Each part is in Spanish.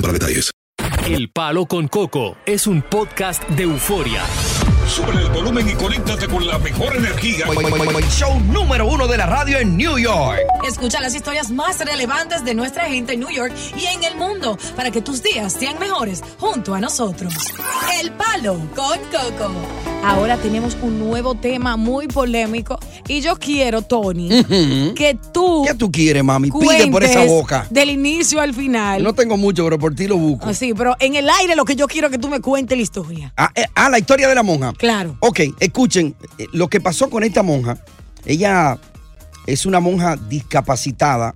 para detalles. El Palo con Coco es un podcast de euforia. Sube el volumen y conéctate con la mejor energía. Show número uno de la radio en New York. Escucha las historias más relevantes de nuestra gente en New York y en el mundo para que tus días sean mejores junto a nosotros. El Palo con Coco. Ahora tenemos un nuevo tema muy polémico y yo quiero, Tony, que tú ¿Qué tú quieres, mami? Pide por esa boca. Del inicio al final. No tengo mucho, pero por ti lo busco. Ah, Sí, pero en el aire lo que yo quiero es que tú me cuentes la historia. Ah, eh, ah, la historia de la monja. Claro. Ok, escuchen, eh, lo que pasó con esta monja, ella es una monja discapacitada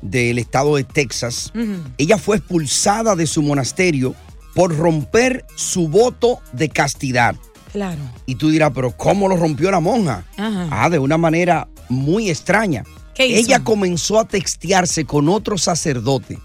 del estado de Texas. Ella fue expulsada de su monasterio por romper su voto de castidad. Claro. Y tú dirás, pero ¿cómo lo rompió la monja? Ajá. Ah, de una manera muy extraña. ¿Qué hizo? Ella comenzó a textearse con otro sacerdote,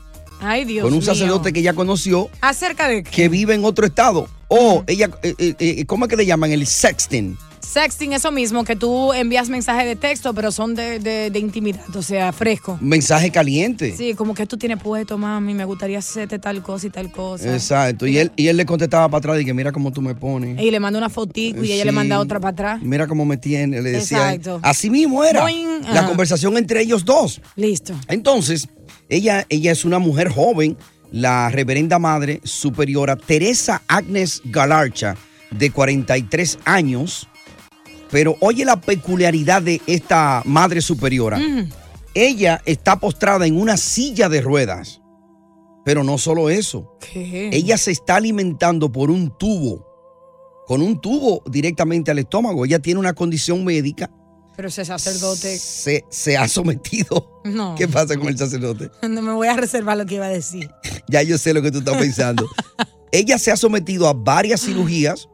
Ay, Dios con un mío. sacerdote que ella conoció ¿Acerca de qué? que vive en otro estado. O ella, eh, eh, eh, ¿cómo es que le llaman? El sexting. Sexting, eso mismo, que tú envías mensajes de texto, pero son de, de- de intimidad, o sea, fresco. Mensaje caliente. Sí, como que tú tienes puesto, mami, me gustaría hacerte tal cosa y tal cosa. Exacto. Y él, y él le contestaba para atrás y que mira cómo tú me pones. Y le manda una fotico y ella le manda otra para atrás. Mira cómo me tiene. Le decía. Exacto. Así mismo era. Boing. La Ajá. conversación entre ellos dos. Listo. Entonces, ella, ella es una mujer joven, la reverenda madre superiora Teresa Agnes Galarcha, de 43 años. Pero oye la peculiaridad de esta madre superiora. Ella está postrada en una silla de ruedas. Pero no solo eso. ¿Qué? Ella se está alimentando por un tubo. Con un tubo directamente al estómago. Ella tiene una condición médica. Pero ese sacerdote. Se, se ha sometido. No. ¿Qué pasa con el sacerdote? No me voy a reservar lo que iba a decir. Ya yo sé lo que tú estás pensando. Ella se ha sometido a varias cirugías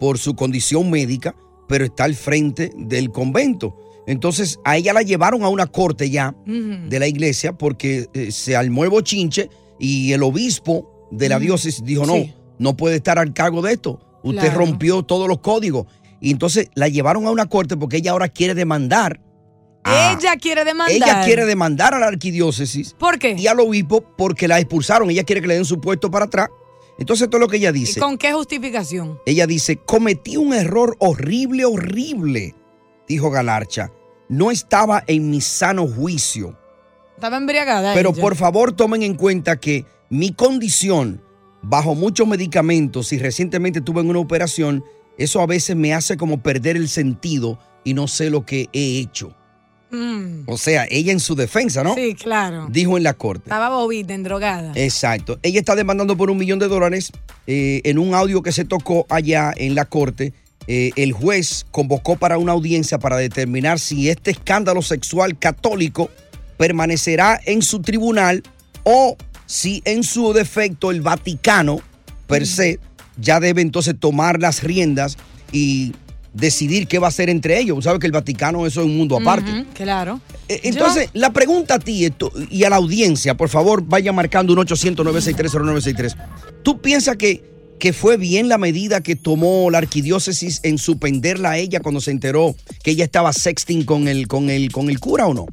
por su condición médica, pero está al frente del convento. Entonces a ella la llevaron a una corte ya de la iglesia porque eh, se armó el bochinche y el obispo de la diócesis dijo, no, sí. no puede estar al cargo de esto. Usted Claro. rompió todos los códigos. Y entonces la llevaron a una corte porque ella ahora quiere demandar. a- ella quiere demandar. ella quiere demandar a la arquidiócesis ¿Por qué? y al obispo porque la expulsaron. Ella quiere que le den su puesto para atrás. Entonces esto es lo que ella ¿Y dice. con qué justificación? Ella dice, cometí un error horrible, horrible, dijo Galarcha. No estaba en mi sano juicio. Estaba embriagada. Pero ella. por favor tomen en cuenta que mi condición, bajo muchos medicamentos y recientemente tuve en una operación, eso a veces me hace como perder el sentido y no sé lo que he hecho. Mm. O sea, ella en su defensa, ¿no? Sí, claro. Dijo en la corte. Estaba bobita, en drogada. Exacto. Ella está demandando por un millón de dólares eh, en un audio que se tocó allá en la corte. eh, el juez convocó para una audiencia para determinar si este escándalo sexual católico permanecerá en su tribunal o si en su defecto el Vaticano per se ya debe entonces tomar las riendas y decidir qué va a hacer entre ellos. Sabes que el Vaticano eso es un mundo aparte. Claro. Eh, Entonces, la pregunta a ti esto- y a la audiencia, por favor, vaya marcando un 800-963-0963. ¿Tú piensas que, que fue bien la medida que tomó la arquidiócesis en suspenderla a ella cuando se enteró que ella estaba sexting con el, con el, con el cura o no?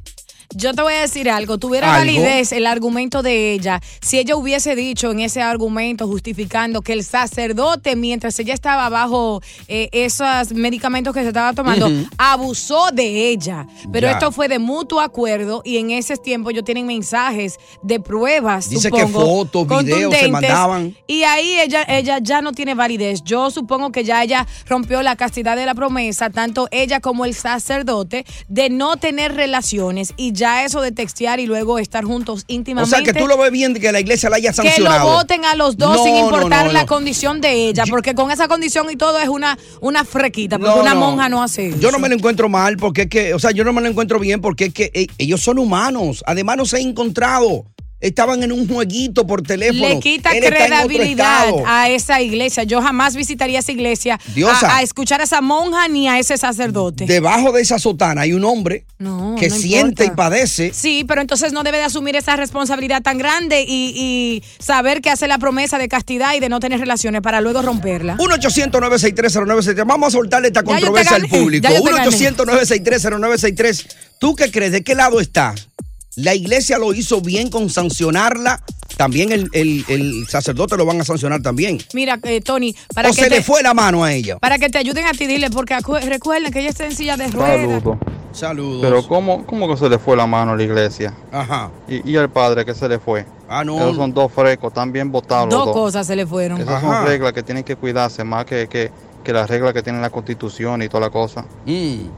Yo te voy a decir algo, tuviera ¿Algo? validez el argumento de ella si ella hubiese dicho en ese argumento justificando que el sacerdote mientras ella estaba bajo eh, esos medicamentos que se estaba tomando abusó de ella. Pero Ya. esto fue de mutuo acuerdo y en ese tiempo ellos tienen mensajes de pruebas. Dice que supongo, fotos, videos se mandaban. Y ahí ella, ella ya no tiene validez. Yo supongo que ya ella rompió la castidad de la promesa, tanto ella como el sacerdote, de no tener relaciones y ya eso de textear y luego estar juntos O íntimamente. sea, que tú lo ves bien que la iglesia la haya que lo sancionado. voten a los dos No, sin importar no, la condición de ella, porque con esa condición y todo es una, una frequita, porque una monja no hace eso. Yo no me lo encuentro mal porque es que, o sea, yo no me lo encuentro bien porque es que eh, ellos son humanos. Además, no se han encontrado. Estaban en un jueguito por teléfono. Le quita Él credibilidad a esa iglesia. Yo jamás visitaría esa iglesia Diosa. a, a escuchar a esa monja ni a ese sacerdote. Debajo de esa sotana hay un hombre No, que no siente importa. y padece. Sí, pero entonces no debe de asumir esa responsabilidad tan grande y, y saber que hace la promesa de castidad y de no tener relaciones para luego romperla. 1 800 963 Vamos a soltarle esta controversia al público. ya yo te 1 gané. 800 963 ¿Tú qué crees? ¿De qué lado estás? ¿La iglesia lo hizo bien con sancionarla? También el, el- el sacerdote lo van a sancionar también. Mira, eh, Tony, para ¿O que se te, le fue la mano a ella? para que te ayuden a ti, dile, porque recuerden que ella está en silla de ruedas. Saludos. Saludos. Pero ¿cómo, ¿cómo que se le fue la mano a la iglesia? Ajá. ¿Y, y al padre que se le fue? Ah, no. Esos son dos frescos, están bien botados Dos dos. cosas se le fueron. Esas son reglas que tienen que cuidarse más que, que, que las reglas que tiene la constitución y toda la cosa.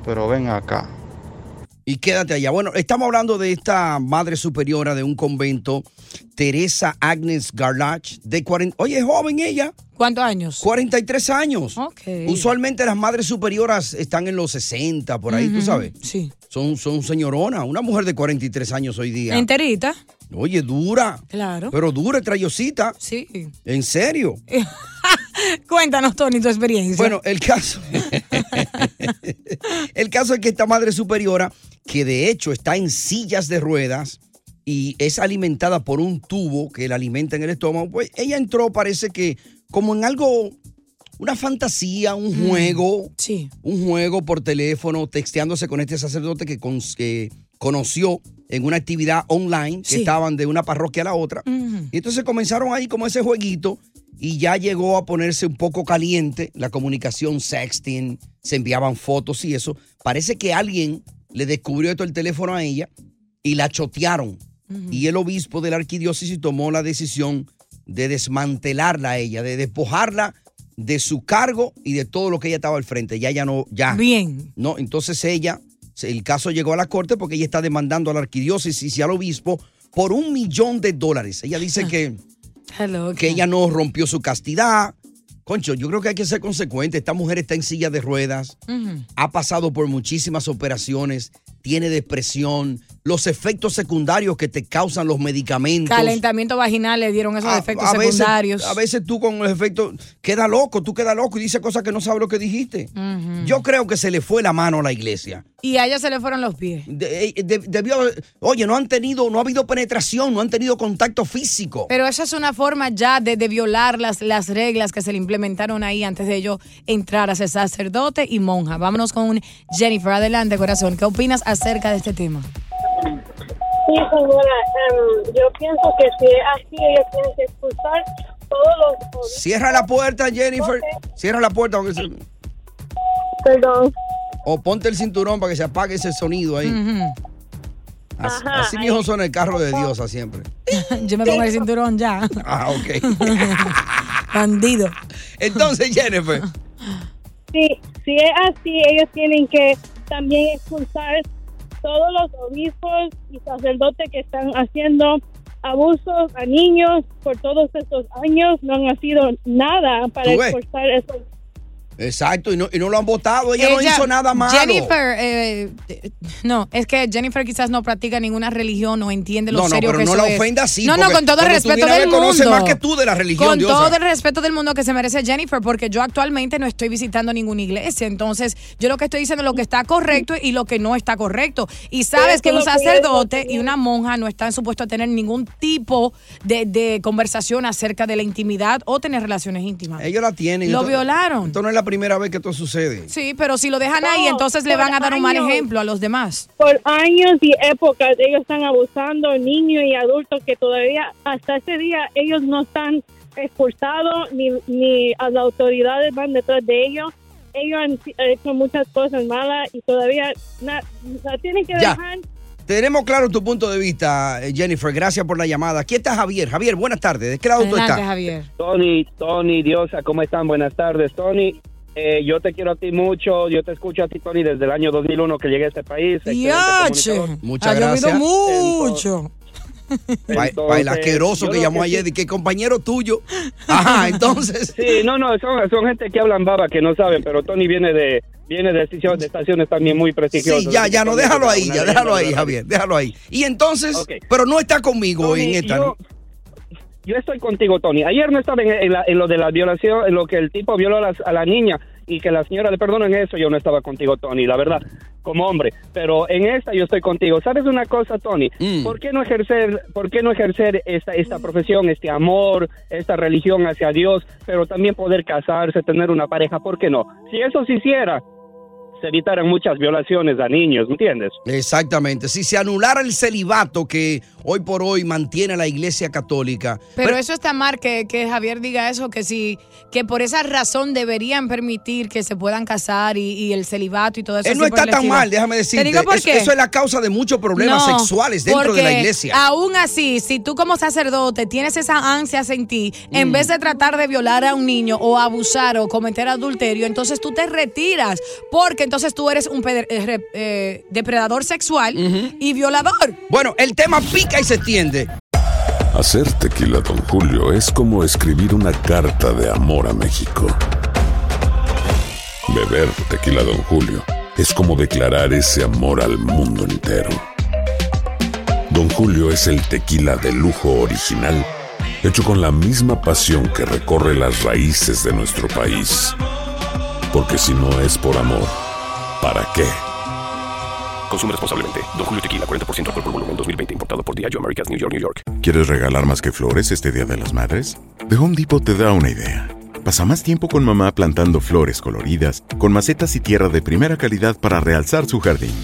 Pero ven acá. Y quédate allá. Bueno, estamos hablando de esta madre superiora de un convento, Teresa Agnes Garlach, de 40. Oye, es joven ella. ¿Cuántos años? 43 años. Ok. Usualmente las madres superioras están en los 60, por ahí, tú Ujú, sabes. Sí. Son, son señoronas. Una mujer de 43 años hoy día. Enterita. Oye, dura. Claro. Pero dura, trayosita. Sí. ¿En serio? Cuéntanos, Tony, tu experiencia. Bueno, el caso. el caso es que esta madre superiora, que de hecho está en sillas de ruedas y es alimentada por un tubo que la alimenta en el estómago, pues ella entró, parece que como en algo, una fantasía, un juego. Sí. Un juego por teléfono, texteándose con este sacerdote que, con- que conoció en una actividad online que Sí. estaban de una parroquia a la otra. Y entonces comenzaron ahí como ese jueguito y ya llegó a ponerse un poco caliente la comunicación sexting, se enviaban fotos y eso. Parece que alguien le descubrió esto el teléfono a ella y la chotearon. Y el obispo de la arquidiócesis tomó la decisión de desmantelarla a ella, de despojarla de su cargo y de todo lo que ella estaba al frente. Ya ya no, ya. Bien. No, entonces ella, el caso llegó a la corte porque ella está demandando a la arquidiócesis y al obispo por un millón de dólares. Ella dice que, Hello. que ella no rompió su castidad. Concho, yo creo que hay que ser consecuente. Esta mujer está en silla de ruedas, ha pasado por muchísimas operaciones, tiene depresión, los efectos secundarios que te causan los medicamentos. Calentamiento vaginal le dieron esos A- efectos a veces- secundarios. a veces tú con los efectos queda loco, tú quedas loco y dices cosas que no sabes lo que dijiste. Yo creo que se le fue la mano a la iglesia. Y a ella se le fueron los pies. De- de- debió oye, no han tenido, no ha habido penetración, no han tenido contacto físico. Pero esa es una forma ya de, de violar las, las reglas que se le implementaron ahí antes de ello entrar a ser sacerdote y monja. Vámonos con Jennifer. Adelante, corazón. ¿Qué opinas acerca de este tema? Sí, señora, em, yo pienso que si es así, ellos tienen que expulsar todos los... Cierra la puerta, Jennifer. Cierra la puerta. porque se- Perdón. O ponte el cinturón para que se apague ese sonido ahí. Así, Ajá, así mismo suena el carro de Diosa siempre. Yo me pongo el cinturón ya. Ah, ok. Bandido. Entonces, Jennifer. Sí, si es así, ellos tienen que también expulsar todos los obispos y sacerdotes que están haciendo abusos a niños por todos estos años. No han sido nada para ¿Tú ves? Exacto, y no, y no lo han votado. Ella, no hizo nada malo. Jennifer, eh, no, es que Jennifer quizás no practica ninguna religión o entiende lo No, no, serio pero que no eso la es. ofenda así, No, no, con todo el respeto del ver, conoce mundo. más que tú de la religión, Con Diosa. todo el respeto del mundo que se merece Jennifer, porque yo actualmente no estoy visitando ninguna iglesia. Entonces, yo lo que estoy diciendo es lo que está correcto y lo que no está correcto. Y sabes que un sacerdote y una monja no están supuestos a tener ningún tipo de, de conversación acerca de la intimidad o tener relaciones íntimas. Ellos la tienen. Lo Esto- violaron. Esto no es la primera vez que esto sucede. Sí, pero si lo dejan ahí, entonces le por van a dar un mal años. ejemplo a los demás. Por años y épocas ellos están abusando, niños y adultos, que todavía hasta ese día ellos no están expulsados ni, ni a las autoridades van detrás de ellos. Ellos han hecho muchas cosas malas y todavía na- la tienen que Ya. dejar. Tenemos claro tu punto de vista, eh, Jennifer. Gracias por la llamada. Aquí está Javier. Javier, buenas tardes. ¿De qué lado tú estás? Javier. Tony, Tony, Diosa, ¿cómo están? Buenas tardes, Tony. Eh, yo te quiero a ti mucho, yo te escucho a ti, Tony, desde el año 2001 que llegué a este país. Muchas ha llovido gracias. mucho. Entonces, asqueroso yo que llamó que ayer sí- y que compañero tuyo. Ajá, entonces. Sí, no, no, son, son gente que hablan baba, que no saben, pero Tony viene de viene de, estaciones- de estaciones también muy prestigiosas. Sí, ya, ya, no, déjalo ahí, ya, déjalo ahí, Javier, déjalo ahí. Y entonces, Ok. pero no está conmigo Tony, en esta, ¿no? Yo, estoy contigo, Tony. Ayer no estaba en, en la- en lo de la violación, en lo que el tipo violó a, las- a la niña y que la señora le perdonó en eso, yo no estaba contigo, Tony, la verdad, como hombre. Pero en esta yo estoy contigo. ¿Sabes una cosa, Tony? Mm. ¿Por qué no ejercer, por qué no ejercer esta, esta profesión, este amor, esta religión hacia Dios, pero también poder casarse, tener una pareja? ¿Por qué no? Si eso se hiciera, se evitaran muchas violaciones a niños, ¿me entiendes? Exactamente. Si se anulara el celibato que hoy por hoy mantiene la Iglesia Católica. Pero eso está mal que, que Javier diga eso, que si, que por esa razón deberían permitir que se puedan casar y, y el celibato y todo eso. Él no está tan estilo. mal, déjame decirte. Te digo por eso, qué. eso es la causa de muchos problemas No, sexuales dentro de la porque iglesia. Aún así, si tú como sacerdote tienes esa ansia en ti, Mm. en vez de tratar de violar a un niño o abusar o cometer adulterio, entonces tú te retiras, porque entonces tú eres un peder- eh, eh, depredador sexual y violador. Bueno, el tema pica y se extiende. Hacer tequila, Don Julio, es como escribir una carta de amor a México. Beber tequila, Don Julio, es como declarar ese amor al mundo entero. Don Julio es el tequila de lujo original, hecho con la misma pasión que recorre las raíces de nuestro país. Porque si no es por amor, ¿para qué? Consume responsablemente. Don Julio Tequila, 40% alcohol por volumen, 2020. Importado por Diageo Americas, New York, New York. ¿Quieres regalar más que flores este Día de las Madres? The Home Depot te da una idea. Pasa más tiempo con mamá plantando flores coloridas, con macetas y tierra de primera calidad para realzar su jardín.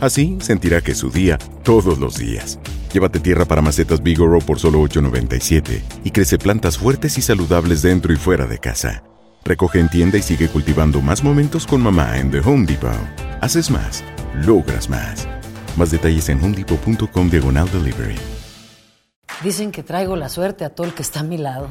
Así sentirá que es su día todos los días. Llévate tierra para macetas Bigoro por solo $8.97 y crece plantas fuertes y saludables dentro y fuera de casa. Recoge en tienda y sigue cultivando más momentos con mamá en The Home Depot. Haces más, logras más. Más detalles en homedepot.com diagonal delivery. Dicen que traigo la suerte a todo el que está a mi lado.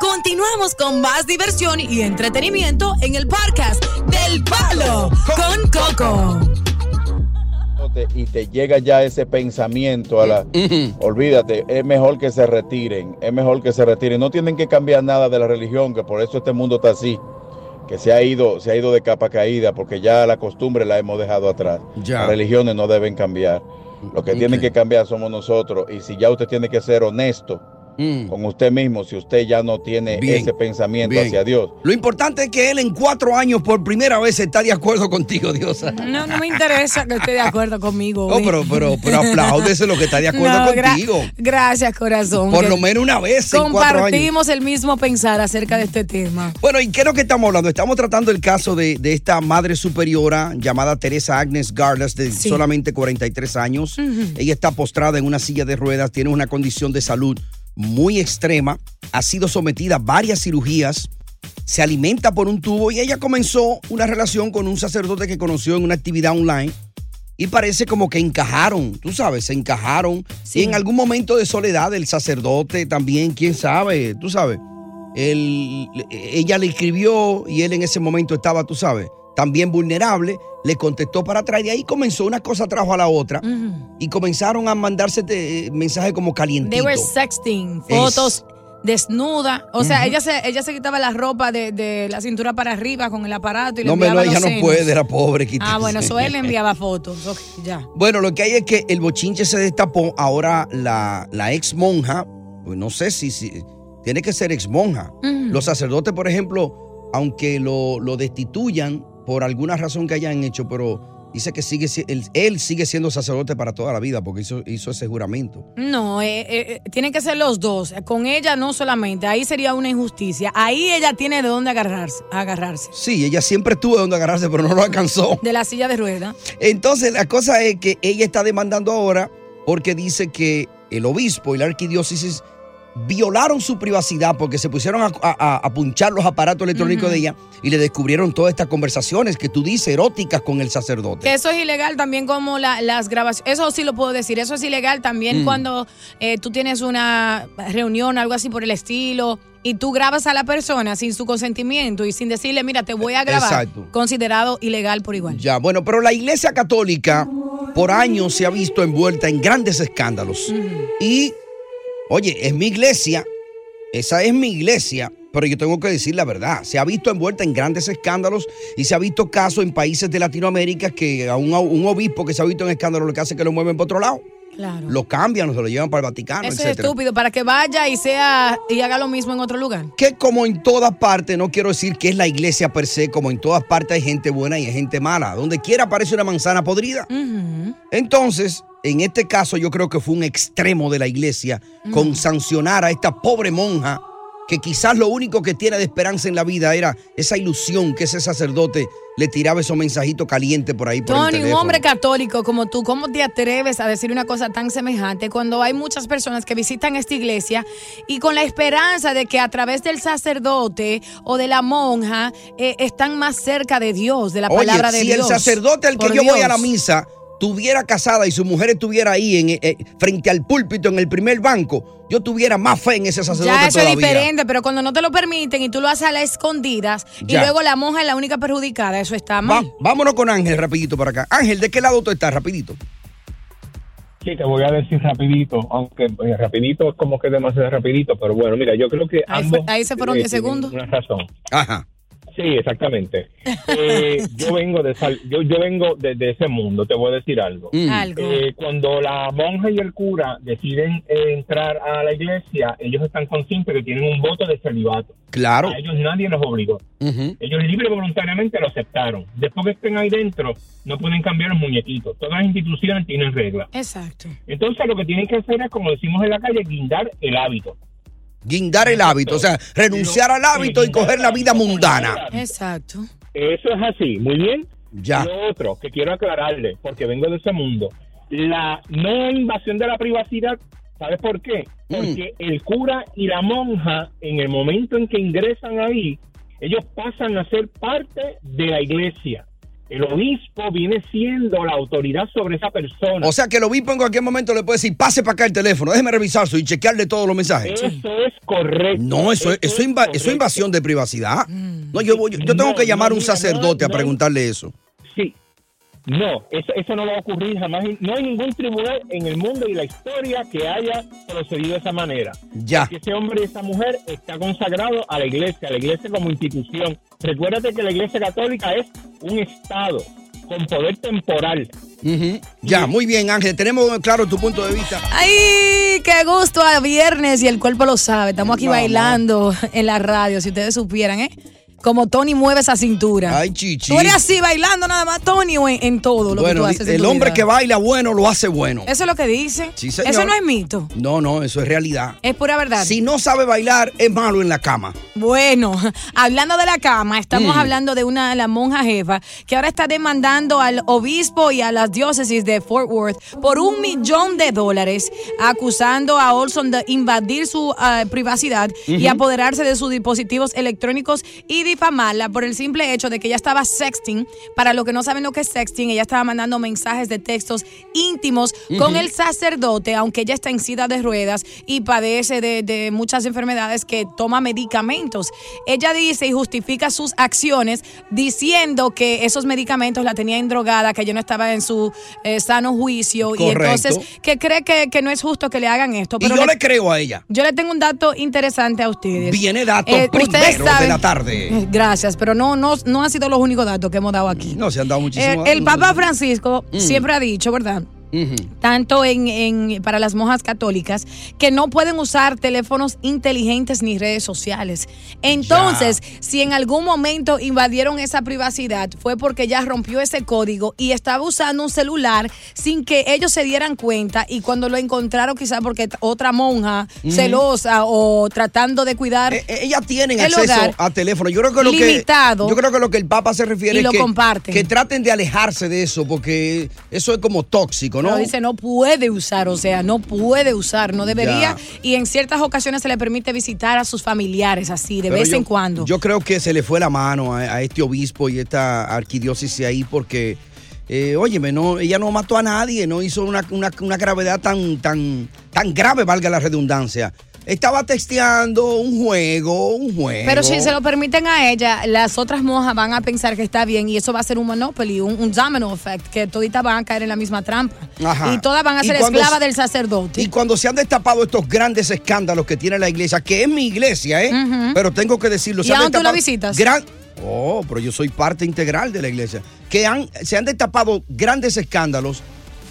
Continuamos con más diversión y entretenimiento en el podcast del Palo con Coco. y te llega ya ese pensamiento a la olvídate es mejor que se retiren es mejor que se retiren. No tienen que cambiar nada de la religión que por eso este mundo está así que se ha ido se ha ido de capa caída porque ya la costumbre la hemos dejado atrás. Ya. las religiones no deben cambiar. Lo que tienen que cambiar somos nosotros y si ya usted tiene que ser honesto con usted mismo si usted ya no tiene Mm. Bien, ese pensamiento bien. hacia Dios Lo importante es que él en cuatro años por primera vez está de acuerdo contigo, Diosa. No, no me interesa que esté de acuerdo conmigo. No, hoy. pero, pero, pero apláudese lo que está de acuerdo No, gra- contigo. Gracias, corazón. Por lo menos una vez en cuatro años. Compartimos el mismo pensar acerca de este tema. Bueno, ¿y qué es lo que estamos hablando? Estamos tratando el caso de, de esta madre superiora llamada Teresa Agnes Gardas, de Sí. solamente 43 años. Ujú. Ella está postrada en una silla de ruedas, tiene una condición de salud muy extrema, ha sido sometida a varias cirugías, se alimenta por un tubo y ella comenzó una relación con un sacerdote que conoció en una actividad online y parece como que encajaron, tú sabes, se encajaron. Y en algún momento de soledad el sacerdote también, quién sabe, tú sabes. Él, ella le escribió y él en ese momento estaba, tú sabes, también vulnerable, le contestó para atrás y de ahí comenzó una cosa trajo a la otra y comenzaron a mandarse eh, mensajes como They calientitos. were sexting, fotos desnuda. O sea, ella se ella se quitaba la ropa de, de la cintura para arriba con el aparato y le No, enviaba no, ella no puede, era pobre. Ah, bueno, eso él le enviaba fotos. Ok, ya. Bueno, lo que hay es que el bochinche se destapó. Ahora la, la ex monja, pues no sé si, si tiene que ser ex monja. Los sacerdotes, por ejemplo, aunque lo, lo destituyan por alguna razón que hayan hecho, pero dice que sigue, si- él, él sigue siendo sacerdote para toda la vida porque hizo, hizo ese juramento. No, eh, eh, eh, tienen que ser los dos. Con ella no solamente. Ahí sería una injusticia. Ahí ella tiene de dónde agarrarse. agarrarse. Sí, ella siempre tuvo donde agarrarse, pero no lo alcanzó. De la silla de rueda. Entonces, la cosa es que ella está demandando ahora porque dice que el obispo y la arquidiócesis violaron su privacidad porque se pusieron a, a- a punchar los aparatos electrónicos de ella y le descubrieron todas estas conversaciones que tú dices eróticas con el sacerdote. Que eso es ilegal también como la- las grabaciones. Eso sí lo puedo decir. Eso es ilegal también Mm. cuando eh, tú tienes una reunión, algo así por el estilo, y tú grabas a la persona sin su consentimiento y sin decirle, mira, te voy a grabar. Exacto. Considerado ilegal por igual. Ya, bueno, pero la iglesia católica por años se ha visto envuelta en grandes escándalos. Y, oye, es mi iglesia, esa es mi iglesia, pero yo tengo que decir la verdad. Se ha visto envuelta en grandes escándalos y se ha visto casos en países de Latinoamérica que a un, obispo que se ha visto en escándalo lo que hace es que lo mueven para otro lado. Claro. Lo cambian, se lo llevan para el Vaticano, Eso es estúpido, para que vaya y sea y haga lo mismo en otro lugar. que como en todas partes, no quiero decir que es la iglesia per se, como en todas partes hay gente buena y hay gente mala. Donde quiera aparece una manzana podrida. Entonces, en este caso yo creo que fue un extremo de la iglesia con sancionar a esta pobre monja que quizás lo único que tiene de esperanza en la vida era esa ilusión que ese sacerdote le tiraba esos mensajitos calientes por ahí por el Tony, un hombre católico como tú, ¿cómo te atreves a decir una cosa tan semejante cuando hay muchas personas que visitan esta iglesia y con la esperanza de que a través del sacerdote o de la monja eh, están más cerca de Dios, de la Oye, palabra de si Dios? el sacerdote al que yo voy a la misa tuviera casada y su mujer estuviera ahí en, eh, frente al púlpito en el primer banco, yo tuviera más fe en ese sacerdote Ya eso es todavía. diferente, pero cuando no te lo permiten y tú lo haces a las escondidas y Ya. luego la monja es la única perjudicada, eso está mal. Va- vámonos con Ángel rapidito para acá. Ángel, ¿de qué lado tú estás? Rapidito. Sí, te voy a decir rapidito, aunque eh, rapidito es como que demasiado rapidito, pero bueno, mira, yo creo que Ahí, ambos fue- ahí se fueron eh, 10 tienen segundos. Una razón. Ajá. Sí, exactamente. Eh, yo vengo de sal- yo, yo vengo de, de ese mundo, te voy a decir algo. Mm. Algo. Eh, cuando la monja y el cura deciden eh, entrar a la iglesia, ellos están conscientes que tienen un voto de celibato. Claro. A ellos nadie los obligó. Ellos libre y voluntariamente lo aceptaron. Después que estén ahí dentro, no pueden cambiar los muñequitos. Todas las instituciones tienen reglas. Exacto. Entonces lo que tienen que hacer es, como decimos en la calle, guindar el hábito. Guindar el hábito, o sea, renunciar al hábito y coger la vida mundana. Exacto. Eso es así, muy bien. Ya. Lo otro que quiero aclararle, porque vengo de ese mundo, la no invasión de la privacidad, ¿sabes por qué? Mm. Porque el cura y la monja, en el momento en que ingresan ahí, ellos pasan a ser parte de la iglesia. El obispo viene siendo la autoridad sobre esa persona. O sea que el obispo en cualquier momento le puede decir, pase para acá el teléfono, déjeme revisar su y chequearle todos los mensajes. Eso es correcto. No, eso, es- eso, es eso es invasión de privacidad. No, yo, voy- yo tengo No, que llamar a no, un sacerdote no, a no. preguntarle eso. Sí. No, eso, eso no va a ocurrir jamás. No hay ningún tribunal en el mundo y la historia que haya procedido de esa manera. Ya. Porque ese hombre y esa mujer está consagrado a la iglesia, a la iglesia como institución. Recuérdate que la iglesia católica es un estado con poder temporal. Ya, muy bien, Ángel. Tenemos claro tu punto de vista. ¡Ay, qué gusto a viernes! Y el cuerpo lo sabe. Estamos aquí No, bailando en la radio, si ustedes supieran, ¿eh? Como Tony mueve esa cintura. Ay, chichi. Tú eres así bailando nada más, Tony, o en, en todo lo que tú haces. en el tu hombre vida? que baila bueno lo hace bueno. Eso es lo que dicen. Sí, señor. Eso no es mito. No, no, eso es realidad. Es pura verdad. Si no sabe bailar, es malo en la cama. Bueno, hablando de la cama, estamos Mm. hablando de una la monja jefa que ahora está demandando al obispo y a las diócesis de Fort Worth por un millón de dólares, acusando a Olson de invadir su ah, privacidad y apoderarse de sus dispositivos electrónicos y difamarla por el simple hecho de que ella estaba sexting. Para los que no saben lo que es sexting, ella estaba mandando mensajes de textos íntimos con el sacerdote, aunque ella está en silla de ruedas y padece de, de muchas enfermedades que toma medicamentos. Ella dice y justifica sus acciones diciendo que esos medicamentos la tenían drogada, que ella no estaba en su eh, sano juicio y entonces que cree que, que no es justo que le hagan esto. Y yo le creo a ella. Yo le tengo un dato interesante a ustedes. Viene dato Eh, ustedes primero de la tarde. Gracias, pero no, no, no han sido los únicos datos que hemos dado aquí. No, se han dado muchísimos. El, el Papa Francisco Mm. siempre ha dicho, ¿verdad? Tanto en, en- para las monjas católicas, que no pueden usar teléfonos inteligentes ni redes sociales. Entonces, si en algún momento invadieron esa privacidad, fue porque ella rompió ese código y estaba usando un celular sin que ellos se dieran cuenta y cuando lo encontraron quizás porque otra monja celosa o tratando de cuidar Ellas tienen el acceso hogar, a teléfono. Yo creo que lo limitado. que yo creo que lo que el Papa se refiere Y es lo que, comparten. que traten de alejarse de eso porque eso es como tóxico, ¿no? Pero dice, no puede usar, o sea, no puede usar, no debería. Ya. Y en ciertas ocasiones se le permite visitar a sus familiares así, de Pero vez yo- en cuando. Yo creo que se le fue la mano a, a este obispo y esta arquidiócesis ahí porque, eh, óyeme, no, ella no mató a nadie, no hizo una, una- una gravedad tan, tan, tan grave, valga la redundancia. Estaba texteando un juego, un juego. Pero si se lo permiten a ella, las otras monjas van a pensar que está bien y eso va a ser un monopoly, un, un domino effect, que toditas van a caer en la misma trampa. Ajá. Y todas van a ser esclavas se- del sacerdote. Y cuando se han destapado estos grandes escándalos que tiene la iglesia, que es mi iglesia, ¿eh? Pero tengo que decirlo. se ¿Y han a dónde tú la visitas? gran- Oh, pero yo soy parte integral de la iglesia. Que han, se han destapado grandes escándalos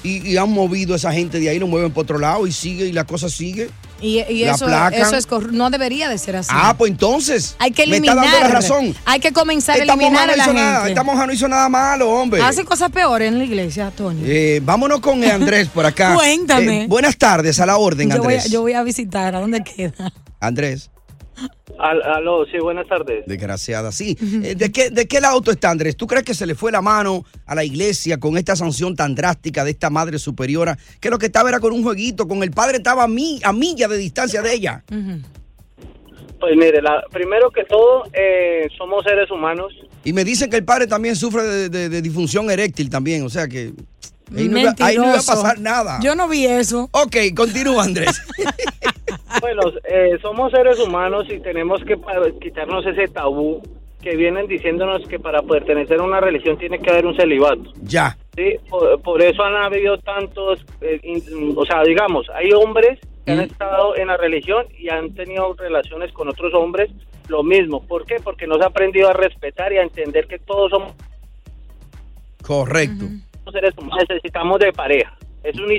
y, y han movido a esa gente de ahí, lo mueven por otro lado y sigue y la cosa sigue. Y, eso, eso es no debería de ser así. Ah, pues entonces. hay que Me eliminar. está dando la razón. Hay que comenzar a Esta eliminar no a la hizo gente. nada, esta monja no hizo nada malo, hombre. Hace cosas peores en la iglesia, Tony. Eh, vámonos con Andrés por acá. Cuéntame. Eh, buenas tardes, a la orden, yo, voy Andrés. yo voy a visitar. ¿A dónde queda? Andrés. Al- aló, sí, buenas tardes. Desgraciada, sí. Eh, ¿De qué, ¿De qué lado tú estás, Andrés? ¿Tú crees que se le fue la mano a la iglesia con esta sanción tan drástica de esta madre superiora? Que lo que estaba era con un jueguito, con el padre estaba a, mi, a milla de distancia de ella. Pues mire, la, primero que todo, eh, somos seres humanos. Y me dicen que el padre también sufre de, de- de disfunción eréctil también, o sea que ahí no, iba, ahí no iba a pasar nada. Yo no vi eso. Ok, continúa, Andrés. Bueno, eh, somos seres humanos y tenemos que quitarnos ese tabú que vienen diciéndonos que para pertenecer a una religión tiene que haber un celibato. Ya. Sí, por, por eso han habido tantos, eh, in- o sea, digamos, hay hombres que han estado en la religión y han tenido relaciones con otros hombres, lo mismo. ¿Por qué? Porque no se ha aprendido a respetar y a entender que todos somos Correcto. Seres humanos, necesitamos de pareja. Es un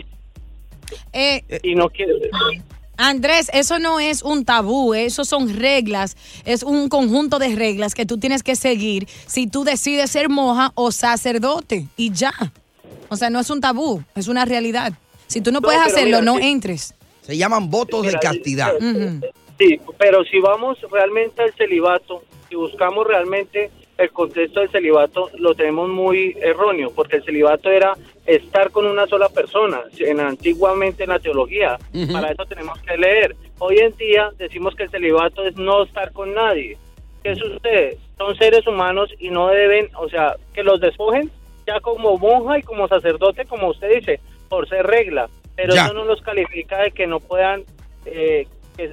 Eh, y no quiere Andrés, eso no es un tabú, eso son reglas, es un conjunto de reglas que tú tienes que seguir si tú decides ser monja o sacerdote y ya. O sea, no es un tabú, es una realidad. Si tú no, No, puedes hacerlo, mira, no sí. entres. Se llaman votos de castidad. Ujú. Sí, pero si vamos realmente al celibato, si buscamos realmente el contexto del celibato, lo tenemos muy erróneo, porque el celibato era estar con una sola persona, en, antiguamente en la teología. Para eso tenemos que leer. Hoy en día decimos que el celibato es no estar con nadie. ¿Qué sucede? Son seres humanos y no deben, o sea, que los despojen ya como monja y como sacerdote, como usted dice, por ser regla. Pero Ya. eso no los califica de que no puedan, eh,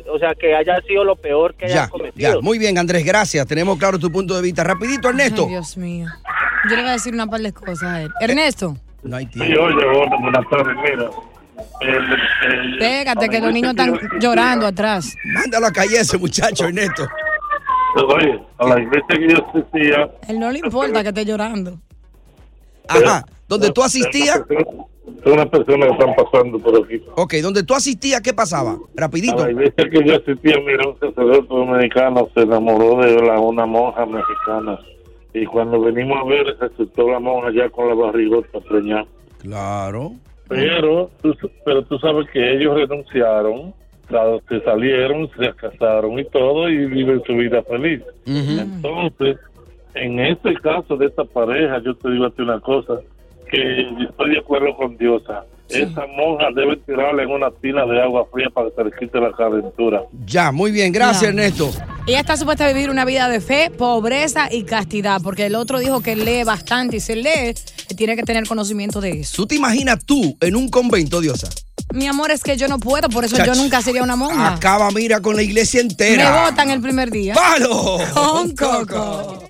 que- o sea, que haya sido lo peor que hayan Ya, cometido. ya. Muy bien, Andrés, gracias. Tenemos claro tu punto de vista. Rapidito, Ernesto. Ay, Dios mío. Yo le voy a decir una par de cosas a él. Ernesto, No hay Sí, oye, buenas tardes, mira. El, el- pégate que los niños están llorando atrás. Mándalo a calle ese muchacho, Ernesto. Oye, a la iglesia que yo asistía, A él no le importa que esté llorando. Ajá. ¿Donde tú asisías? Son unas personas que están pasando por aquí. Ok, donde tú asistías, ¿qué pasaba? Rapidito. A la iglesia que yo asistía, mira, un sacerdote dominicano se enamoró de la, una monja mexicana. Y cuando venimos a ver, resultó la monja ya con la barrigota preñada. Claro. Pero, tú, pero tú sabes que ellos renunciaron, se salieron, se casaron y todo, y viven su vida feliz. Entonces, en este caso de esta pareja, yo te digo a ti una cosa, que estoy de acuerdo con Diosa. Esa monja debe tirarla en una tina de agua fría para que se le quite la calentura. Ya, muy bien, gracias Ya. Ernesto. Ella está supuesta a vivir una vida de fe, pobreza y castidad, porque el otro dijo que lee bastante y se lee, tiene que tener conocimiento de eso. ¿Tú te imaginas tú en un convento, Diosa? Mi amor, es que yo no puedo, por eso yo nunca sería una monja. Acaba, mira, con la iglesia Me entera. votan el primer día. ¡Palo! Con Coco.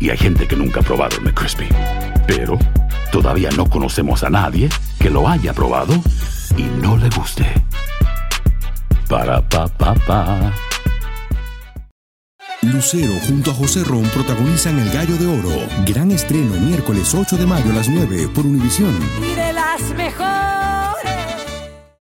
y hay gente que nunca ha probado el McCrispy. Pero todavía no conocemos a nadie que lo haya probado y no le guste. Para pa pa pa. Lucero junto a José Ron protagonizan El Gallo de Oro. Gran estreno miércoles 8 de mayo a las 9 por Univisión. Y de las mejores.